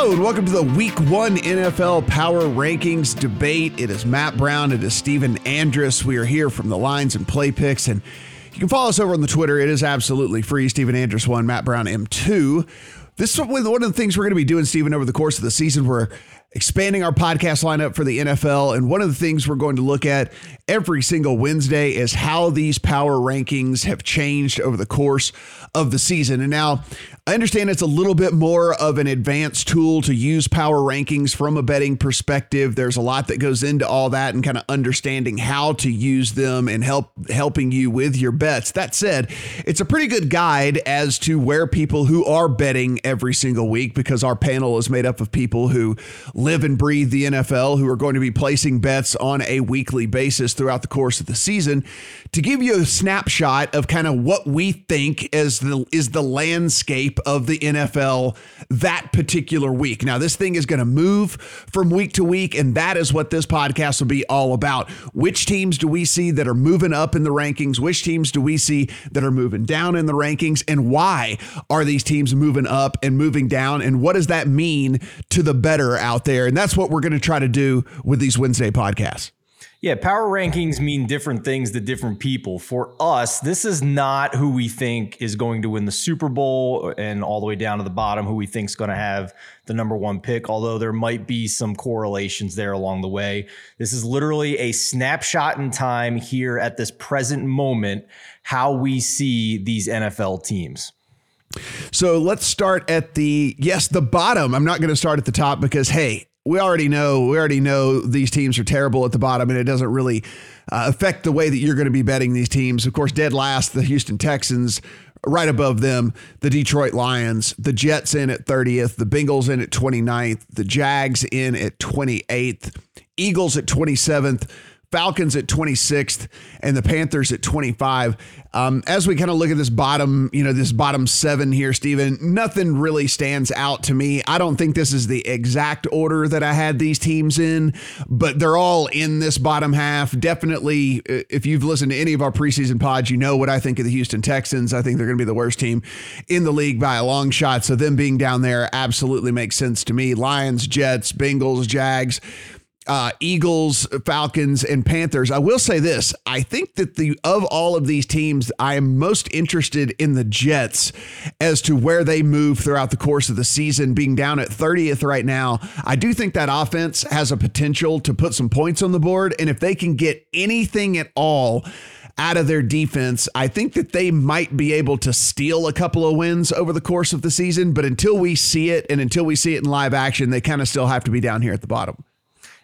Hello and welcome to the Week One NFL Power Rankings debate. It is Matt Brown. It is Stephen Andrus. We are here from the lines and play picks, and you can follow us over on the Twitter. It is absolutely free. Stephen Andrus one, Matt Brown M two. This is one of the things we're going to be doing, Stephen, over the course of the season. We're expanding our podcast lineup for the NFL. And one of the things we're going to look at every single Wednesday is how these power rankings have changed over the course of the season. And now I understand it's a little bit more of an advanced tool to use power rankings from a betting perspective. There's a lot that goes into all that and kind of understanding how to use them and help helping you with your bets. That said, it's a pretty good guide as to where people who are betting every single week because our panel is made up of people who live and breathe the NFL who are going to be placing bets on a weekly basis throughout the course of the season to give you a snapshot of kind of what we think is the is the landscape of the NFL that particular week. Now this thing is going to move from week to week and that is what this podcast will be all about. Which teams do we see that are moving up in the rankings? Which teams do we see that are moving down in the rankings and why are these teams moving up and moving down and what does that mean to the better out there. And that's what we're going to try to do with these Wednesday podcasts. Yeah, power rankings mean different things to different people. For us, this is not who we think is going to win the Super Bowl and all the way down to the bottom, who we think is going to have the number one pick, although there might be some correlations there along the way. This is literally a snapshot in time here at this present moment, how we see these NFL teams. So let's start at the yes, the bottom. I'm not going to start at the top because hey, we already know we already know these teams are terrible at the bottom, and it doesn't really uh, affect the way that you're going to be betting these teams. Of course, dead last, the Houston Texans. Right above them, the Detroit Lions, the Jets in at 30th, the Bengals in at 29th, the Jags in at 28th, Eagles at 27th, Falcons at 26th and the Panthers at 25. Um, as we kind of look at this bottom, you know, this bottom seven here, Stephen, nothing really stands out to me. I don't think this is the exact order that I had these teams in, but they're all in this bottom half. Definitely, uh, if you've listened to any of our preseason pods, you know what I think of the Houston Texans. I think they're going to be the worst team in the league by a long shot. So them being down there absolutely makes sense to me. Lions, Jets, Bengals, Jags uh, Eagles, Falcons, and Panthers. I will say this: I think that the of all of these teams, I am most interested in the Jets as to where they move throughout the course of the season. Being down at 30th right now, I do think that offense has a potential to put some points on the board, and if they can get anything at all out of their defense, I think that they might be able to steal a couple of wins over the course of the season. But until we see it and until we see it in live action, they kind of still have to be down here at the bottom.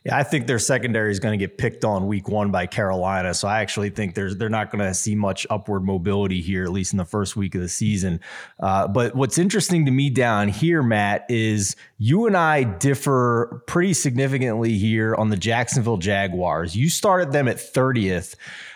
Yeah, I think their secondary is going to get picked on week one by Carolina. So I actually think there's they're not going to see much upward mobility here, at least in the first week of the season. Uh, but what's interesting to me down here, Matt, is you and I differ pretty significantly here on the Jacksonville Jaguars. You started them at 30th.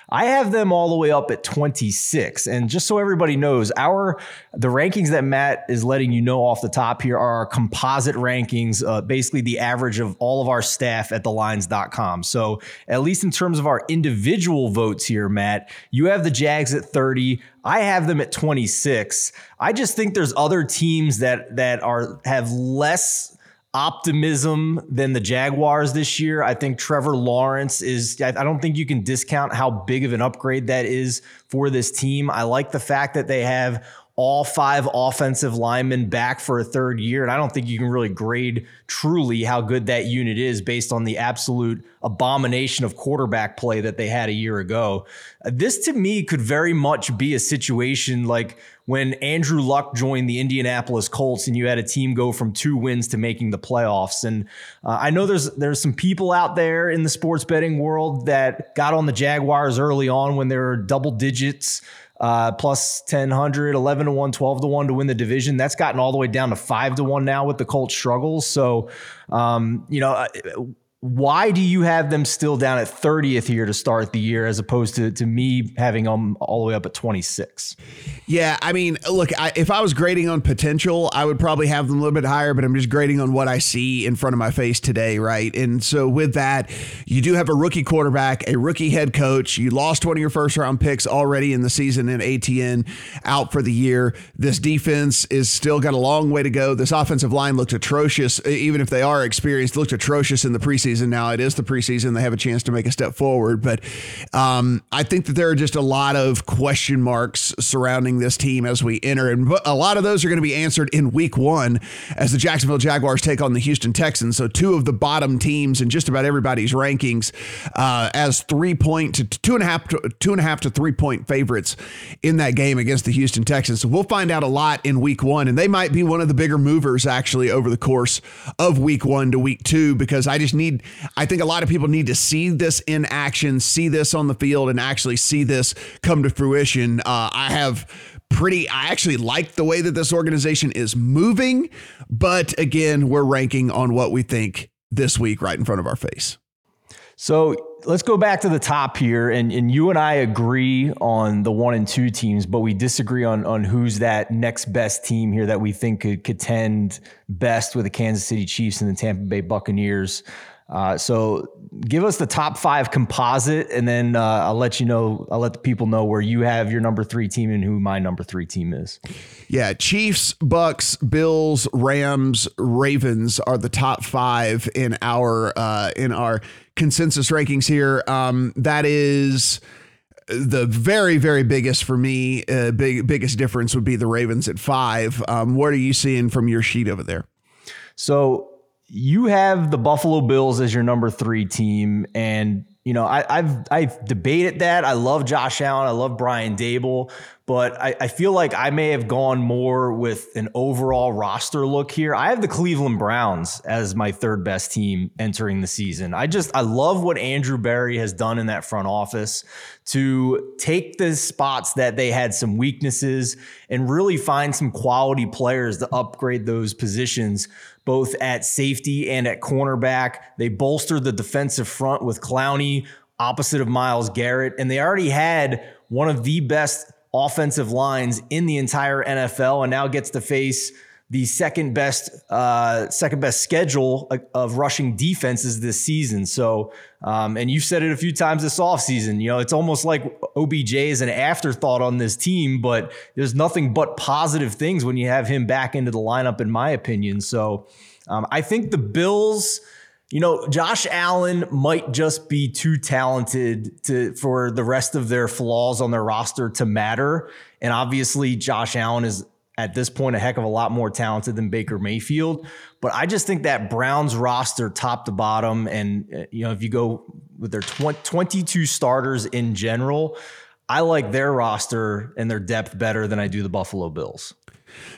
I have them all the way up at 26. And just so everybody knows, our the rankings that Matt is letting you know off the top here are our composite rankings, uh, basically the average of all of our staff at thelines.com. So at least in terms of our individual votes here, Matt, you have the Jags at 30. I have them at 26. I just think there's other teams that that are have less optimism than the Jaguars this year. I think Trevor Lawrence is, I don't think you can discount how big of an upgrade that is for this team. I like the fact that they have all five offensive linemen back for a third year. And I don't think you can really grade truly how good that unit is based on the absolute abomination of quarterback play that they had a year ago. This to me could very much be a situation like when Andrew Luck joined the Indianapolis Colts and you had a team go from two wins to making the playoffs. And uh, I know there's there's some people out there in the sports betting world that got on the Jaguars early on when they were double digits uh, plus 1000, 11 to 1, 12 to 1 to win the division. That's gotten all the way down to 5 to 1 now with the Colts struggles. So, um, you know, why do you have them still down at 30th here to start the year as opposed to, to me having them all the way up at 26? Yeah, I mean, look, I, if I was grading on potential, I would probably have them a little bit higher, but I'm just grading on what I see in front of my face today, right? And so with that, you do have a rookie quarterback, a rookie head coach. You lost one of your first round picks already in the season in Etienne out for the year. This defense is still got a long way to go. This offensive line looked atrocious, even if they are experienced, looked atrocious in the preseason preseason. Now it is the preseason; they have a chance to make a step forward. But um, I think that there are just a lot of question marks surrounding this team as we enter, and a lot of those are going to be answered in Week One as the Jacksonville Jaguars take on the Houston Texans. So two of the bottom teams in just about everybody's rankings uh, as three point to two and a half to two and a half to three point favorites in that game against the Houston Texans. So we'll find out a lot in Week One, and they might be one of the bigger movers actually over the course of Week One to Week Two because I just need I think a lot of people need to see this in action, see this on the field, and actually see this come to fruition. Uh, I have pretty I actually like the way that this organization is moving, but again, we're ranking on what we think this week right in front of our face. So let's go back to the top here, and, and you and I agree on the one and two teams, but we disagree on on who's that next best team here that we think could contend best with the Kansas City Chiefs and the Tampa Bay Buccaneers. Uh, so give us the top five composite, and then uh, I'll let you know. I'll let the people know where you have your number three team and who my number three team is. Yeah, Chiefs, Bucks, Bills, Rams, Ravens are the top five in our uh, in our consensus rankings here. Um, that is the very very biggest for me. Uh, big biggest difference would be the Ravens at five. Um, what are you seeing from your sheet over there? So you have the Buffalo Bills as your number three team, and you know I, have I've debated that. I love Josh Allen, I love Brian Daboll, but I, I, feel like I may have gone more with an overall roster look here. I have the Cleveland Browns as my third best team entering the season. I just I love what Andrew Berry has done in that front office to take the spots that they had some weaknesses and really find some quality players to upgrade those positions both at safety and at cornerback. They bolstered the defensive front with Clowney opposite of Myles Garrett, and they already had one of the best offensive lines in the entire NFL, and now gets to face the second best uh, second best schedule of rushing defenses this season. So, um, and you've said it a few times this offseason, you know, it's almost like OBJ is an afterthought on this team, but there's nothing but positive things when you have him back into the lineup, in my opinion. So, um, I think the Bills. You know, Josh Allen might just be too talented to for the rest of their flaws on their roster to matter. And obviously, Josh Allen is at this point a heck of a lot more talented than Baker Mayfield. But I just think that Browns roster, top to bottom, and uh, you know if you go with their 22 starters in general, I like their roster and their depth better than I do the Buffalo Bills.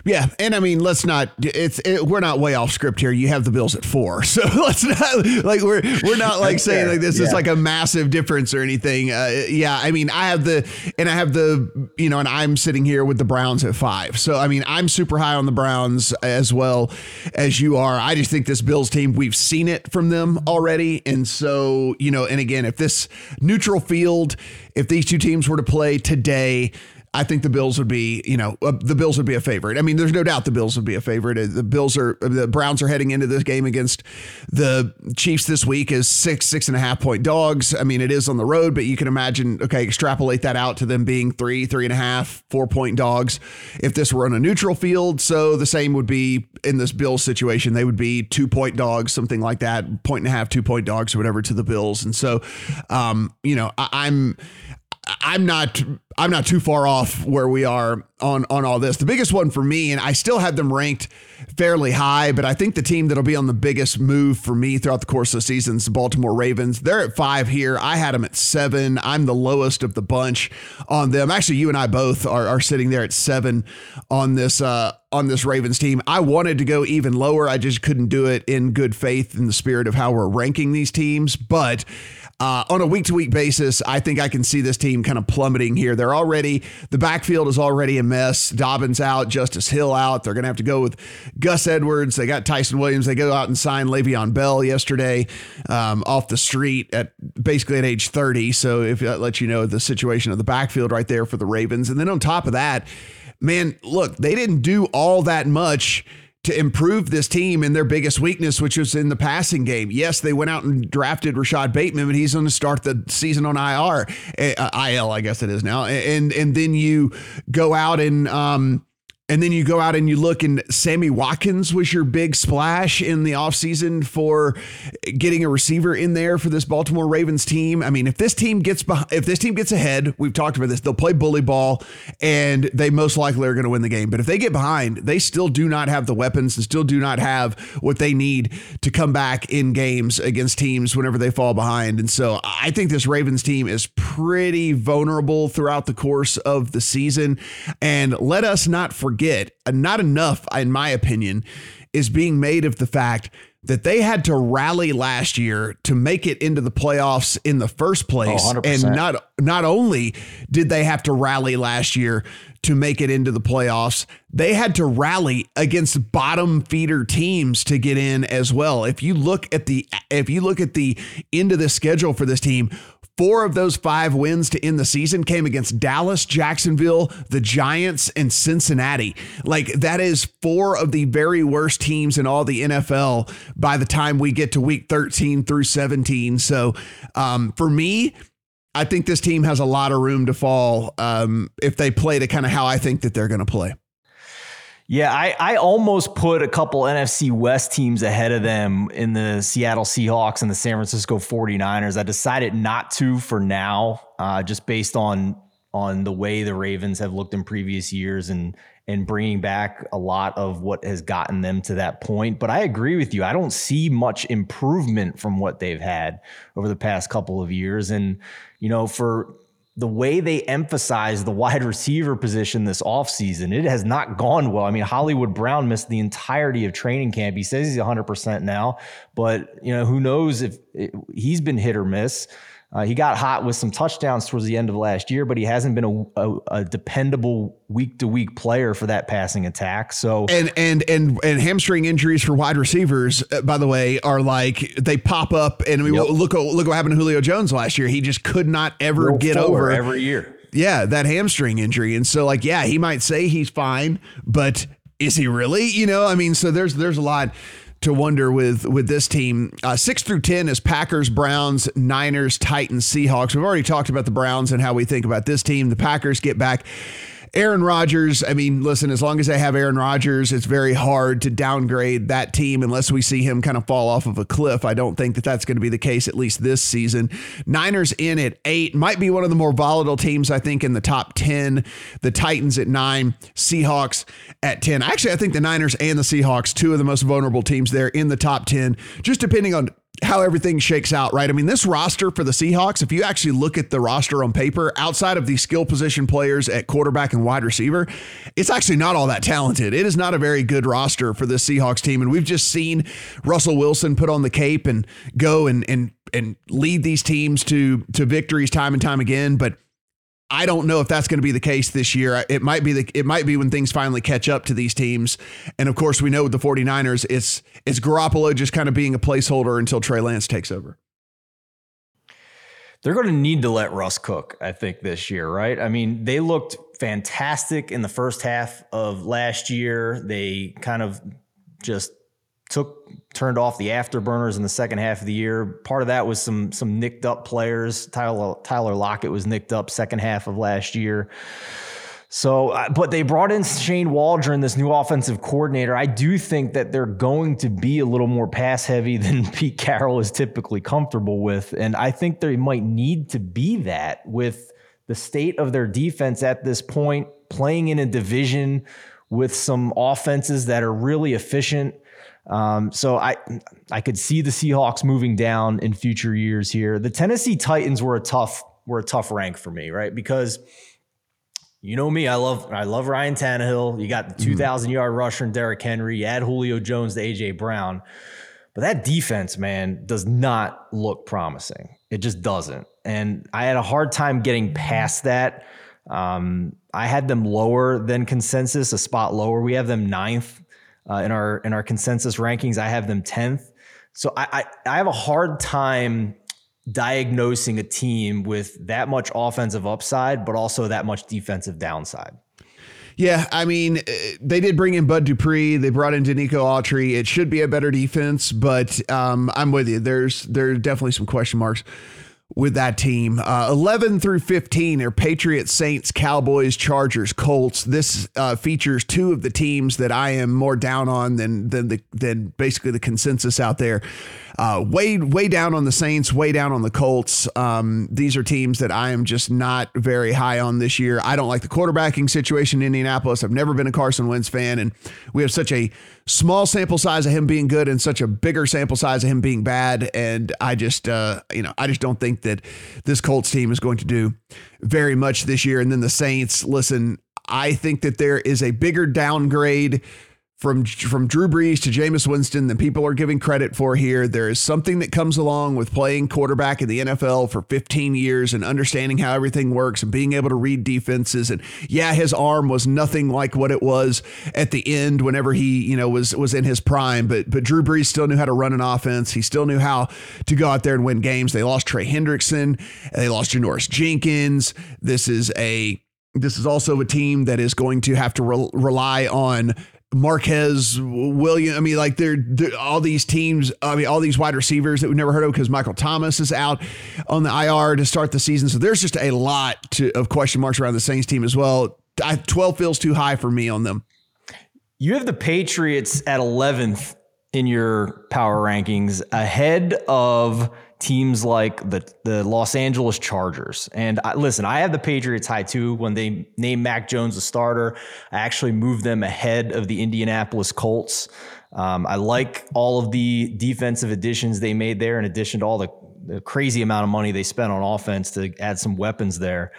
Yeah, and I mean, let's not. It's it, we're not way off script here. You have the Bills at four, so let's not like we're we're not like saying like this yeah. is like a massive difference or anything. Uh, yeah, I mean, I have the and I have the you know, and I'm sitting here with the Browns at five. So I mean, I'm super high on the Browns as well as you are. I just think this Bills team, we've seen it from them already, and so you know, and again, if this neutral field, if these two teams were to play today I think the Bills would be, you know, uh, the Bills would be a favorite. I mean, there's no doubt the Bills would be a favorite. Uh, the Bills are, uh, the Browns are heading into this game against the Chiefs this week as six, six and a half point dogs. I mean, it is on the road, but you can imagine, okay, extrapolate that out to them being three, three and a half, four point dogs if this were on a neutral field. So the same would be in this Bills situation. They would be two point dogs, something like that, point and a half, two point dogs or whatever to the Bills. And so, um, you know, I, I'm, I'm not I'm not too far off where we are on on all this. The biggest one for me, and I still have them ranked fairly high, but I think the team that'll be on the biggest move for me throughout the course of the season is the Baltimore Ravens. They're at five here. I had them at seven. I'm the lowest of the bunch on them. Actually, you and I both are, are sitting there at seven on this uh, on this Ravens team. I wanted to go even lower. I just couldn't do it in good faith in the spirit of how we're ranking these teams, but uh, on a week to week basis, I think I can see this team kind of plummeting here. They're already, the backfield is already a mess. Dobbins out, Justice Hill out. They're going to have to go with Gus Edwards. They got Ty'Son Williams. They go out and sign Le'Veon Bell yesterday um, off the street at basically at age 30. So if that lets you know the situation of the backfield right there for the Ravens. And then on top of that, man, look, they didn't do all that much to improve this team in their biggest weakness, which was in the passing game. Yes, they went out and drafted Rashod Bateman, but he's going to start the season on IR, uh, IL, I guess it is now. And and then you go out and um, and then you go out and you look, and Sammy Watkins was your big splash in the offseason for getting a receiver in there for this Baltimore Ravens team. I mean, if this team gets behind, if this team gets ahead, we've talked about this, they'll play bully ball and they most likely are going to win the game. But if they get behind, they still do not have the weapons and still do not have what they need to come back in games against teams whenever they fall behind. And so I think this Ravens team is pretty vulnerable throughout the course of the season. And let us not forget not enough, in my opinion, is being made of the fact that they had to rally last year to make it into the playoffs in the first place. Oh, and not not only did they have to rally last year to make it into the playoffs, they had to rally against bottom feeder teams to get in as well. If you look at the if you look at the end of the schedule for this team, Four of those five wins to end the season came against Dallas, Jacksonville, the Giants, and Cincinnati. Like, that is four of the very worst teams in all the NFL by the time we get to week 13 through 17. So, um, for me, I think this team has a lot of room to fall um, if they play to kind of how I think that they're going to play. Yeah, I, I almost put a couple NFC West teams ahead of them in the Seattle Seahawks and the San Francisco 49ers. I decided not to for now, uh, just based on on the way the Ravens have looked in previous years and and bringing back a lot of what has gotten them to that point. But I agree with you. I don't see much improvement from what they've had over the past couple of years. And, you know, for the way they emphasize the wide receiver position this offseason, it has not gone well. I mean, Hollywood Brown missed the entirety of training camp. He says he's 100% now, but you know, who knows if it, he's been hit or miss. Uh, he got hot with some touchdowns towards the end of last year, but he hasn't been a, a, a dependable week to week player for that passing attack. So and and and and hamstring injuries for wide receivers, uh, by the way, are like they pop up. And we yep. look look what happened to Julio Jones last year. He just could not ever Real get over every year. Yeah, that hamstring injury, and so like yeah, he might say he's fine, but is he really? You know, I mean, so there's there's a lot to wonder with with this team. Uh, six through ten is Packers, Browns, Niners, Titans, Seahawks. We've already talked about the Browns and how we think about this team. The Packers get back Aaron Rodgers, I mean, listen, as long as they have Aaron Rodgers, it's very hard to downgrade that team unless we see him kind of fall off of a cliff. I don't think that that's going to be the case, at least this season. Niners in at eight, might be one of the more volatile teams, I think, in the top 10. The Titans at nine, Seahawks at 10. Actually, I think the Niners and the Seahawks, two of the most vulnerable teams there in the top 10, just depending on how everything shakes out, right? I mean, this roster for the Seahawks, if you actually look at the roster on paper, outside of the skill position players at quarterback and wide receiver, it's actually not all that talented. It is not a very good roster for this Seahawks team. And we've just seen Russell Wilson put on the cape and go and and and lead these teams to to victories time and time again. But I don't know if that's going to be the case this year. It might be the it might be when things finally catch up to these teams. And of course, we know with the 49ers, it's it's Garoppolo just kind of being a placeholder until Trey Lance takes over. They're going to need to let Russ cook, I think, this year, right? I mean, they looked fantastic in the first half of last year. They kind of just took turned off the afterburners in the second half of the year. Part of that was some some nicked up players. Tyler Tyler Lockett was nicked up second half of last year. So, uh, but they brought in Shane Waldron, this new offensive coordinator. I do think that they're going to be a little more pass heavy than Pete Carroll is typically comfortable with. And I think they might need to be that with the state of their defense at this point, playing in a division with some offenses that are really efficient um, so I I could see the Seahawks moving down in future years here. The Tennessee Titans were a tough were a tough rank for me, right? Because you know me, I love I love Ryan Tannehill. You got the mm-hmm. 2,000 yard rusher and Derrick Henry. You add Julio Jones to AJ Brown, but that defense, man, does not look promising. It just doesn't. And I had a hard time getting past that. Um, I had them lower than consensus, a spot lower. We have them ninth uh, in our in our consensus rankings. I have them tenth. So I, I I have a hard time diagnosing a team with that much offensive upside, but also that much defensive downside. Yeah, I mean, uh, they did bring in Bud Dupree. They brought in Denico Autry. It should be a better defense, but um, I'm with you. There's there's definitely some question marks with that team. Uh, 11 through 15 are Patriots, Saints, Cowboys, Chargers, Colts. This uh, features two of the teams that I am more down on than than the than basically the consensus out there. Uh, way way down on the Saints, way down on the Colts. Um, these are teams that I am just not very high on this year. I don't like the quarterbacking situation in Indianapolis. I've never been a Carson Wentz fan, and we have such a small sample size of him being good and such a bigger sample size of him being bad. And I just, uh, you know, I just don't think that this Colts team is going to do very much this year. And then the Saints, listen, I think that there is a bigger downgrade from from Drew Brees to Jameis Winston than people are giving credit for here. There is something that comes along with playing quarterback in the NFL for 15 years and understanding how everything works and being able to read defenses. And yeah, his arm was nothing like what it was at the end whenever he you know was was in his prime. But but Drew Brees still knew how to run an offense. He still knew how to go out there and win games. They lost Trey Hendrickson. They lost Janoris Jenkins. This is a this is also a team that is going to have to re- rely on Marquez, William. I mean, like they're, they're, all these teams. I mean, all these wide receivers that we've never heard of because Michael Thomas is out on the IR to start the season. So there's just a lot to, of question marks around the Saints team as well. I, Twelve feels too high for me on them. You have the Patriots at 11th in your power rankings, ahead of teams like the the Los Angeles Chargers. And I, listen, I have the Patriots high too. When they named Mac Jones a starter, I actually moved them ahead of the Indianapolis Colts. Um, I like all of the defensive additions they made there, in addition to all the, the crazy amount of money they spent on offense to add some weapons there.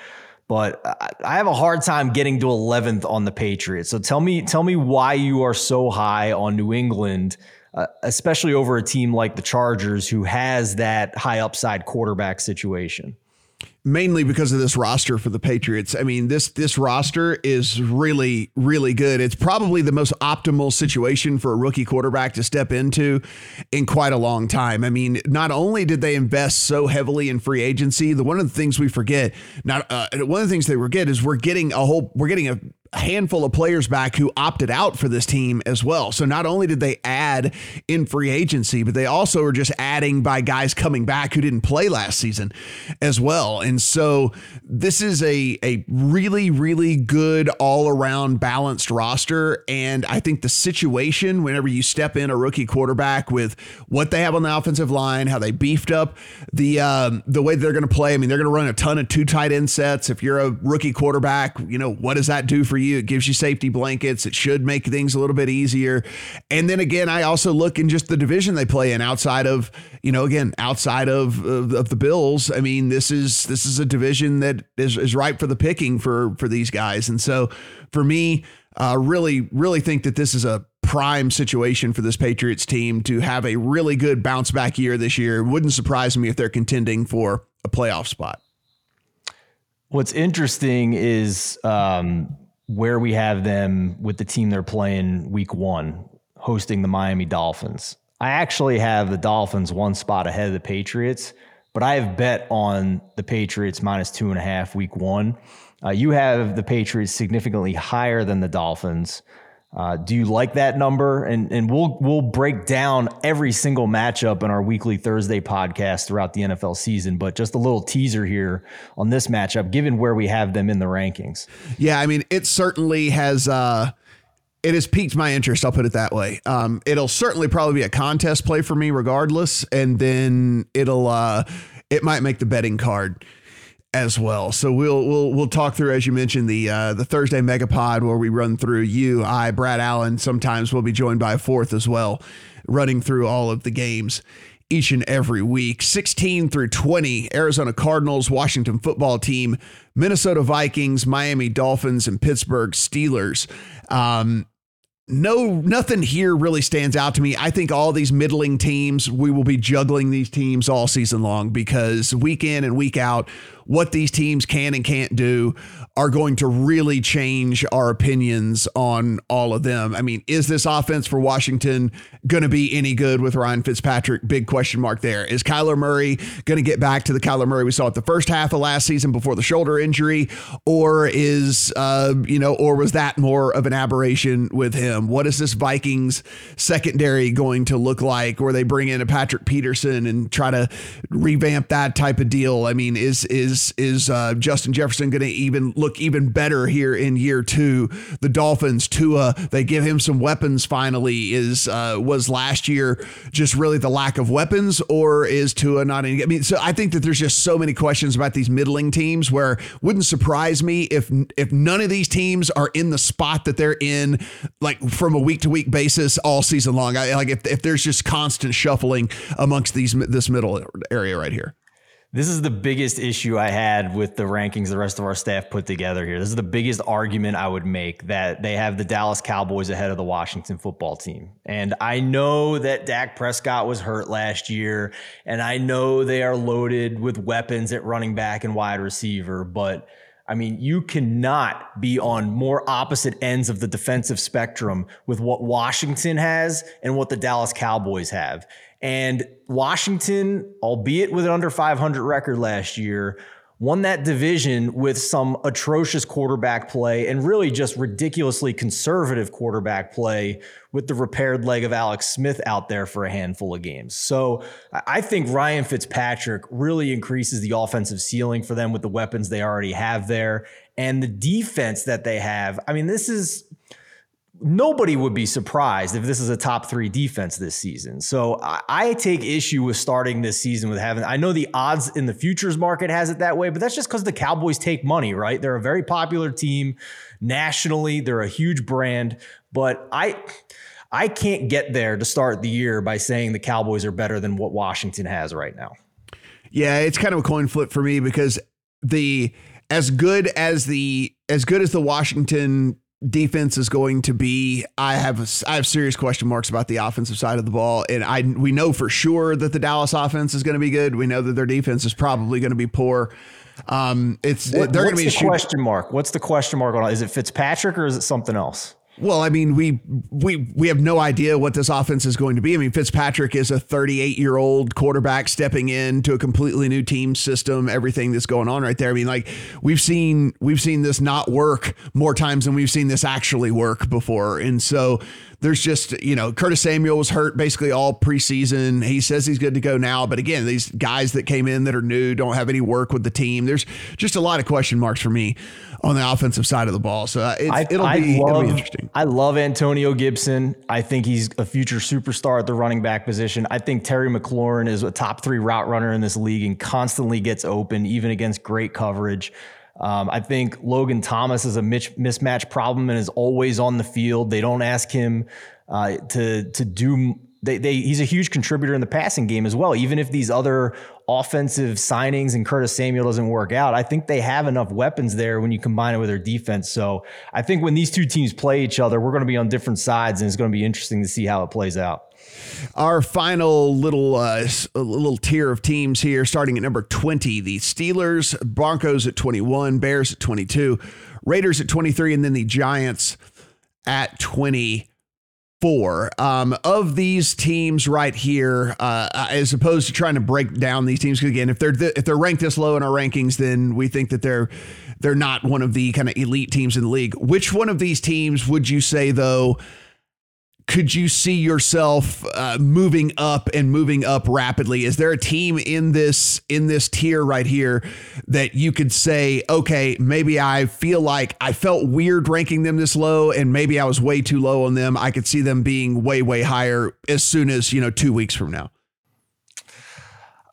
But I have a hard time getting to 11th on the Patriots. So tell me, tell me why you are so high on New England uh, especially over a team like the Chargers, who has that high upside quarterback situation mainly because of this roster for the Patriots. I mean, this this roster is really really good. It's probably the most optimal situation for a rookie quarterback to step into in quite a long time. I mean, not only did they invest so heavily in free agency, the one of the things we forget, not uh, one of the things they forget is we're getting a whole we're getting a handful of players back who opted out for this team as well. So not only did they add in free agency, but they also are just adding by guys coming back who didn't play last season as well. And so this is a a really really good all around balanced roster and I think the situation whenever you step in a rookie quarterback with what they have on the offensive line, how they beefed up the um, the way they're going to play. I mean, they're going to run a ton of two tight end sets. If you're a rookie quarterback, you know, what does that do for you. It gives you safety blankets. It should make things a little bit easier. And then again, I also look in just the division they play in outside of, you know, again, outside of, of, of the Bills. I mean, this is this is a division that is, is ripe for the picking for for these guys. And so for me, uh, really, really think that this is a prime situation for this Patriots team to have a really good bounce back year this year. Wouldn't surprise me if they're contending for a playoff spot. What's interesting is um, where we have them with the team they're playing week one, hosting the Miami Dolphins. I actually have the Dolphins one spot ahead of the Patriots, but I have bet on the Patriots minus two and a half week one. Uh, you have the Patriots significantly higher than the Dolphins. Uh, do you like that number? And and we'll we'll break down every single matchup in our weekly Thursday podcast throughout the NFL season. But just a little teaser here on this matchup, given where we have them in the rankings. Yeah, I mean, it certainly has. Uh, it has piqued my interest. I'll put it that way. Um, it'll certainly probably be a contest play for me, regardless, and then it'll uh, it might make the betting card as well. So we'll we'll we'll talk through as you mentioned the uh, the Thursday Megapod where we run through you, I, Brad Allen. Sometimes we'll be joined by a fourth as well, running through all of the games each and every week. 16 through 20, Arizona Cardinals, Washington football team, Minnesota Vikings, Miami Dolphins, and Pittsburgh Steelers. Um, no, nothing here really stands out to me. I think all these middling teams, we will be juggling these teams all season long because week in and week out, what these teams can and can't do are going to really change our opinions on all of them. I mean, is this offense for Washington going to be any good with Ryan Fitzpatrick? Big question mark there. Is Kyler Murray going to get back to the Kyler Murray we saw at the first half of last season before the shoulder injury, or is uh, you know, or was that more of an aberration with him? What is this Vikings secondary going to look like? Where they bring in a Patrick Peterson and try to revamp that type of deal? I mean, is is is uh, Justin Jefferson going to even look even better here in year two. The Dolphins, Tua, they give him some weapons finally. Is uh, was last year just really the lack of weapons, or is Tua not any? I mean, so I think that there's just so many questions about these middling teams where wouldn't surprise me if if none of these teams are in the spot that they're in, like from a week to week basis all season long. I, like if if there's just constant shuffling amongst these this middle area right here. This is the biggest issue I had with the rankings the rest of our staff put together here. This is the biggest argument I would make that they have the Dallas Cowboys ahead of the Washington football team. And I know that Dak Prescott was hurt last year, and I know they are loaded with weapons at running back and wide receiver, but I mean, you cannot be on more opposite ends of the defensive spectrum with what Washington has and what the Dallas Cowboys have. And Washington, albeit with an under 500 record last year, won that division with some atrocious quarterback play and really just ridiculously conservative quarterback play with the repaired leg of Alex Smith out there for a handful of games. So I think Ryan Fitzpatrick really increases the offensive ceiling for them with the weapons they already have there and the defense that they have. I mean, this is nobody would be surprised if this is a top three defense this season. So I, I, take issue with starting this season with having, I know the odds in the futures market has it that way, but that's just because the Cowboys take money, right? They're a very popular team nationally, they're a huge brand, but I, I can't get there to start the year by saying the Cowboys are better than what Washington has right now. Yeah, it's kind of a coin flip for me because the as good as the as good as the Washington defense is going to be I have I have serious question marks about the offensive side of the ball and I we know for sure that the Dallas offense is going to be good. We know that their defense is probably going to be poor. Um it's what, they're going to be the question mark. What's the question mark on is it Fitzpatrick or is it something else? Well, I mean, we we we have no idea what this offense is going to be. I mean, Fitzpatrick is a 38 year old quarterback stepping into a completely new team system. Everything that's going on right there. I mean, like we've seen we've seen this not work more times than we've seen this actually work before, and so there's just, you know, Curtis Samuel was hurt basically all preseason. He says he's good to go now. But again, these guys that came in that are new don't have any work with the team. There's just a lot of question marks for me on the offensive side of the ball. So uh, I, it'll, be, love, it'll be interesting. I love Antonio Gibson. I think he's a future superstar at the running back position. I think Terry McLaurin is a top three route runner in this league and constantly gets open, even against great coverage. Um, I think Logan Thomas is a mismatch problem and is always on the field. They don't ask him uh, to to do. They, they, he's a huge contributor in the passing game as well. Even if these other offensive signings and Curtis Samuel doesn't work out, I think they have enough weapons there when you combine it with their defense. So I think when these two teams play each other, we're going to be on different sides, and it's going to be interesting to see how it plays out. Our final little uh, little tier of teams here, starting at number 20, the Steelers, Broncos at 21, Bears at 22, Raiders at 23, and then the Giants at 24. Um, of these teams right here, uh, as opposed to trying to break down these teams, because again, if they're th- if they're ranked this low in our rankings, then we think that they're they're not one of the kind of elite teams in the league. Which one of these teams would you say though? Could you see yourself uh, moving up and moving up rapidly? Is there a team in this in this tier right here that you could say, okay, maybe I feel like I felt weird ranking them this low, and maybe I was way too low on them. I could see them being way way higher as soon as you know two weeks from now.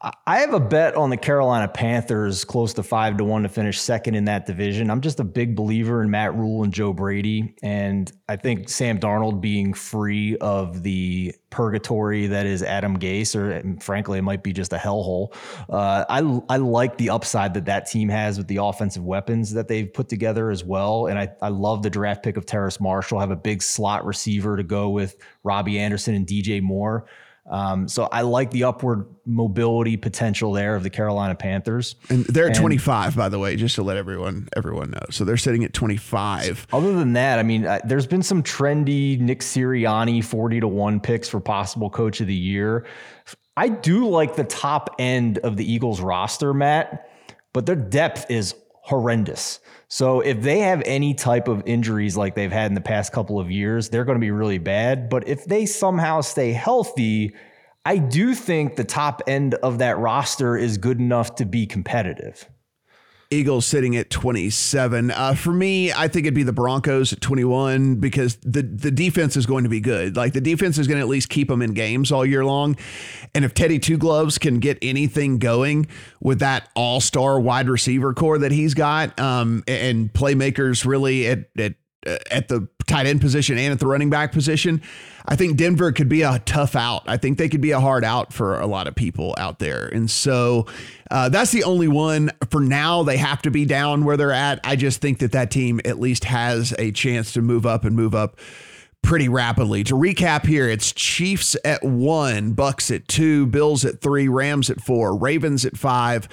I have a bet on the Carolina Panthers close to five to one to finish second in that division. I'm just a big believer in Matt Rhule and Joe Brady. And I think Sam Darnold being free of the purgatory that is Adam Gase, or frankly, it might be just a hellhole. Uh, I, I like the upside that that team has with the offensive weapons that they've put together as well. And I, I love the draft pick of Terrace Marshall, have a big slot receiver to go with Robbie Anderson and DJ Moore. Um, so I like the upward mobility potential there of the Carolina Panthers. And they're at and 25, by the way, just to let everyone everyone know. So they're sitting at 25. Other than that, I mean, I, there's been some trendy Nick Sirianni 40 to 1 picks for possible coach of the year. I do like the top end of the Eagles roster, Matt, but their depth is horrendous. So if they have any type of injuries like they've had in the past couple of years, they're going to be really bad. But if they somehow stay healthy, I do think the top end of that roster is good enough to be competitive. Eagles sitting at 27. Uh, for me, I think it'd be the Broncos at 21 because the the defense is going to be good. Like the defense is going to at least keep them in games all year long. And if Teddy Two Gloves can get anything going with that all star wide receiver corps that he's got, um, and playmakers really at at at the tight end position and at the running back position, I think Denver could be a tough out. I think they could be a hard out for a lot of people out there. And so uh, that's the only one for now. They have to be down where they're at. I just think that that team at least has a chance to move up and move up pretty rapidly. To recap here, it's Chiefs at one, Bucks at two, Bills at three, Rams at four, Ravens at five.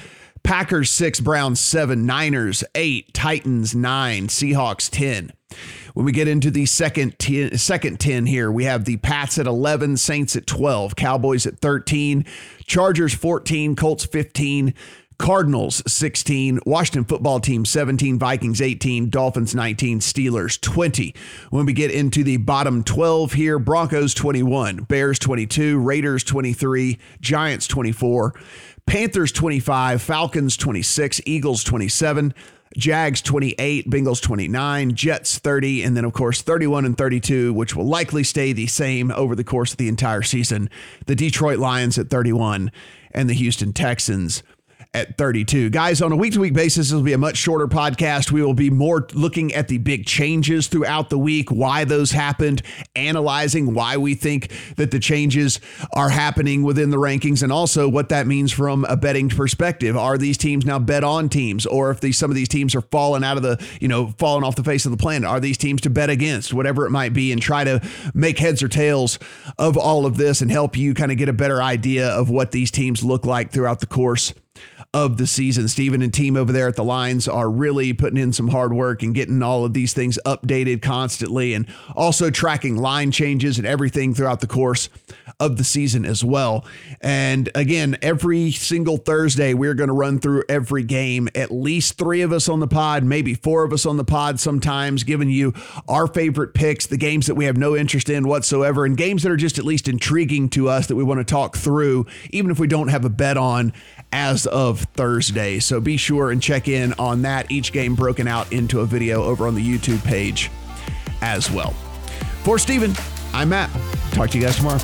Packers six, Browns seven, Niners eight, Titans nine, Seahawks 10. When we get into the second ten, second 10 here, we have the Pats at 11, Saints at 12, Cowboys at 13, Chargers 14, Colts 15, Cardinals 16, Washington football team 17, Vikings 18, Dolphins 19, Steelers 20. When we get into the bottom 12 here, Broncos 21, Bears 22, Raiders 23, Giants 24, Panthers 25, Falcons 26, Eagles 27, Jags 28, Bengals 29, Jets 30, and then, of course, 31 and 32, which will likely stay the same over the course of the entire season. The Detroit Lions at 31 and the Houston Texans at 32. Guys, on a week to week basis, this will be a much shorter podcast. We will be more looking at the big changes throughout the week, why those happened, analyzing why we think that the changes are happening within the rankings, and also what that means from a betting perspective. Are these teams now bet on teams, or if these, some of these teams are falling out of the, you know, falling off the face of the planet? Are these teams to bet against, whatever it might be, and try to make heads or tails of all of this and help you kind of get a better idea of what these teams look like throughout the course of the season. Stephen and team over there at the lines are really putting in some hard work and getting all of these things updated constantly and also tracking line changes and everything throughout the course of the season as well. And again, every single Thursday, we're going to run through every game, at least three of us on the pod, maybe four of us on the pod sometimes, giving you our favorite picks, the games that we have no interest in whatsoever, and games that are just at least intriguing to us that we want to talk through, even if we don't have a bet on as of Thursday. So be sure and check in on that. Each game broken out into a video over on the YouTube page as well. For Stephen, I'm Matt. Talk to you guys tomorrow.